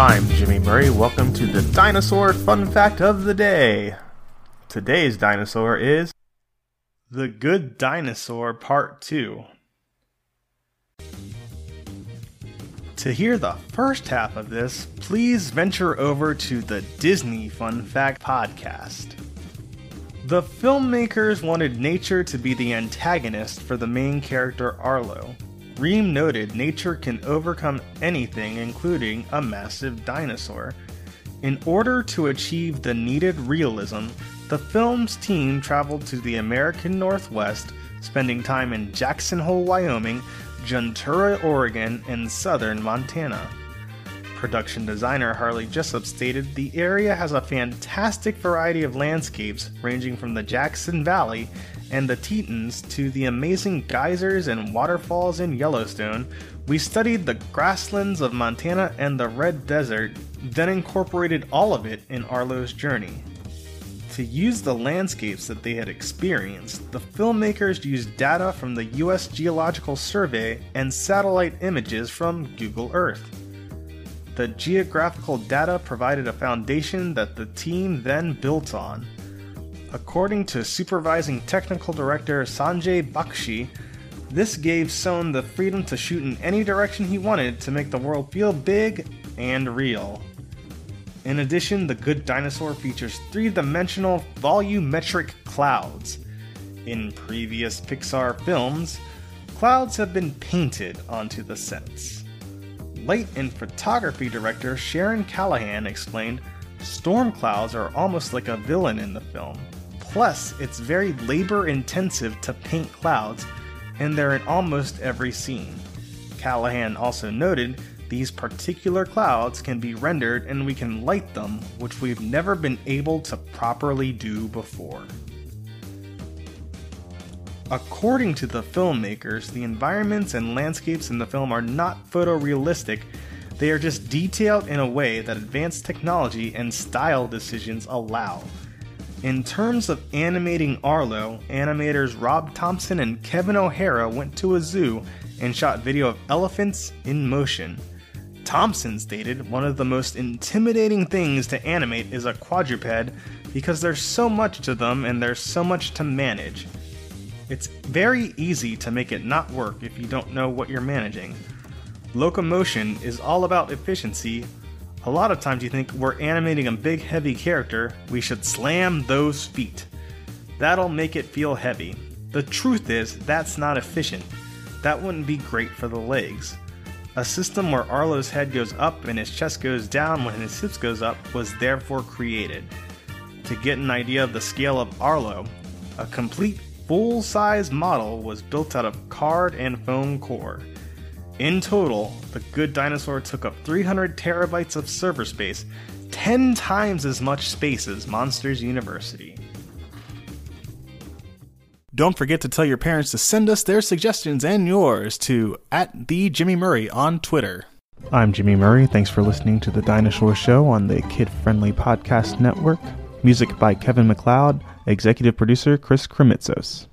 I'm Jimmy Murray. Welcome to the Dinosaur Fun Fact of the Day. Today's dinosaur is The Good Dinosaur Part 2. To hear the first half of this, please venture over to the Disney Fun Fact Podcast. The filmmakers wanted nature to be the antagonist for the main character Arlo. Ream noted nature can overcome anything, including a massive dinosaur. In order to achieve the needed realism, the film's team traveled to the American Northwest, spending time in Jackson Hole, Wyoming, Ventura, Oregon, and southern Montana. Production designer Harley Jessup stated the area has a fantastic variety of landscapes ranging from the Jackson Valley and the Tetons to the amazing geysers and waterfalls in Yellowstone. We studied the grasslands of Montana and the Red Desert, then incorporated all of it in Arlo's journey. To use the landscapes that they had experienced, the filmmakers used data from the US Geological Survey and satellite images from Google Earth. The geographical data provided a foundation that the team then built on. According to supervising technical director Sanjay Bakshi, this gave Sohn the freedom to shoot in any direction he wanted to make the world feel big and real. In addition, The Good Dinosaur features three dimensional volumetric clouds. In previous Pixar films, clouds have been painted onto the sets. Light and photography director Sharon Callahan explained storm clouds are almost like a villain in the film. Plus, it's very labor intensive to paint clouds, and they're in almost every scene. Callahan also noted these particular clouds can be rendered and we can light them, which we've never been able to properly do before. According to the filmmakers, the environments and landscapes in the film are not photorealistic, they are just detailed in a way that advanced technology and style decisions allow. In terms of animating Arlo, animators Rob Thompson and Kevin O'Hara went to a zoo and shot video of elephants in motion. Thompson stated one of the most intimidating things to animate is a quadruped because there's so much to them and there's so much to manage. It's very easy to make it not work if you don't know what you're managing. Locomotion is all about efficiency. A lot of times you think we're animating a big heavy character, we should slam those feet. That'll make it feel heavy. The truth is, that's not efficient. That wouldn't be great for the legs. A system where Arlo's head goes up and his chest goes down when his hips goes up was therefore created. To get an idea of the scale of Arlo, a complete full size model was built out of card and foam core. In total, the Good Dinosaur took up 300 terabytes of server space, 10 times as much space as Monsters University. Don't forget to tell your parents to send us their suggestions and yours to at the Jimmy Murray on Twitter. I'm Jimmy Murray. Thanks for listening to the Dinosaur Show on the Kid Friendly Podcast Network. Music by Kevin MacLeod, executive producer Chris Krimitsos.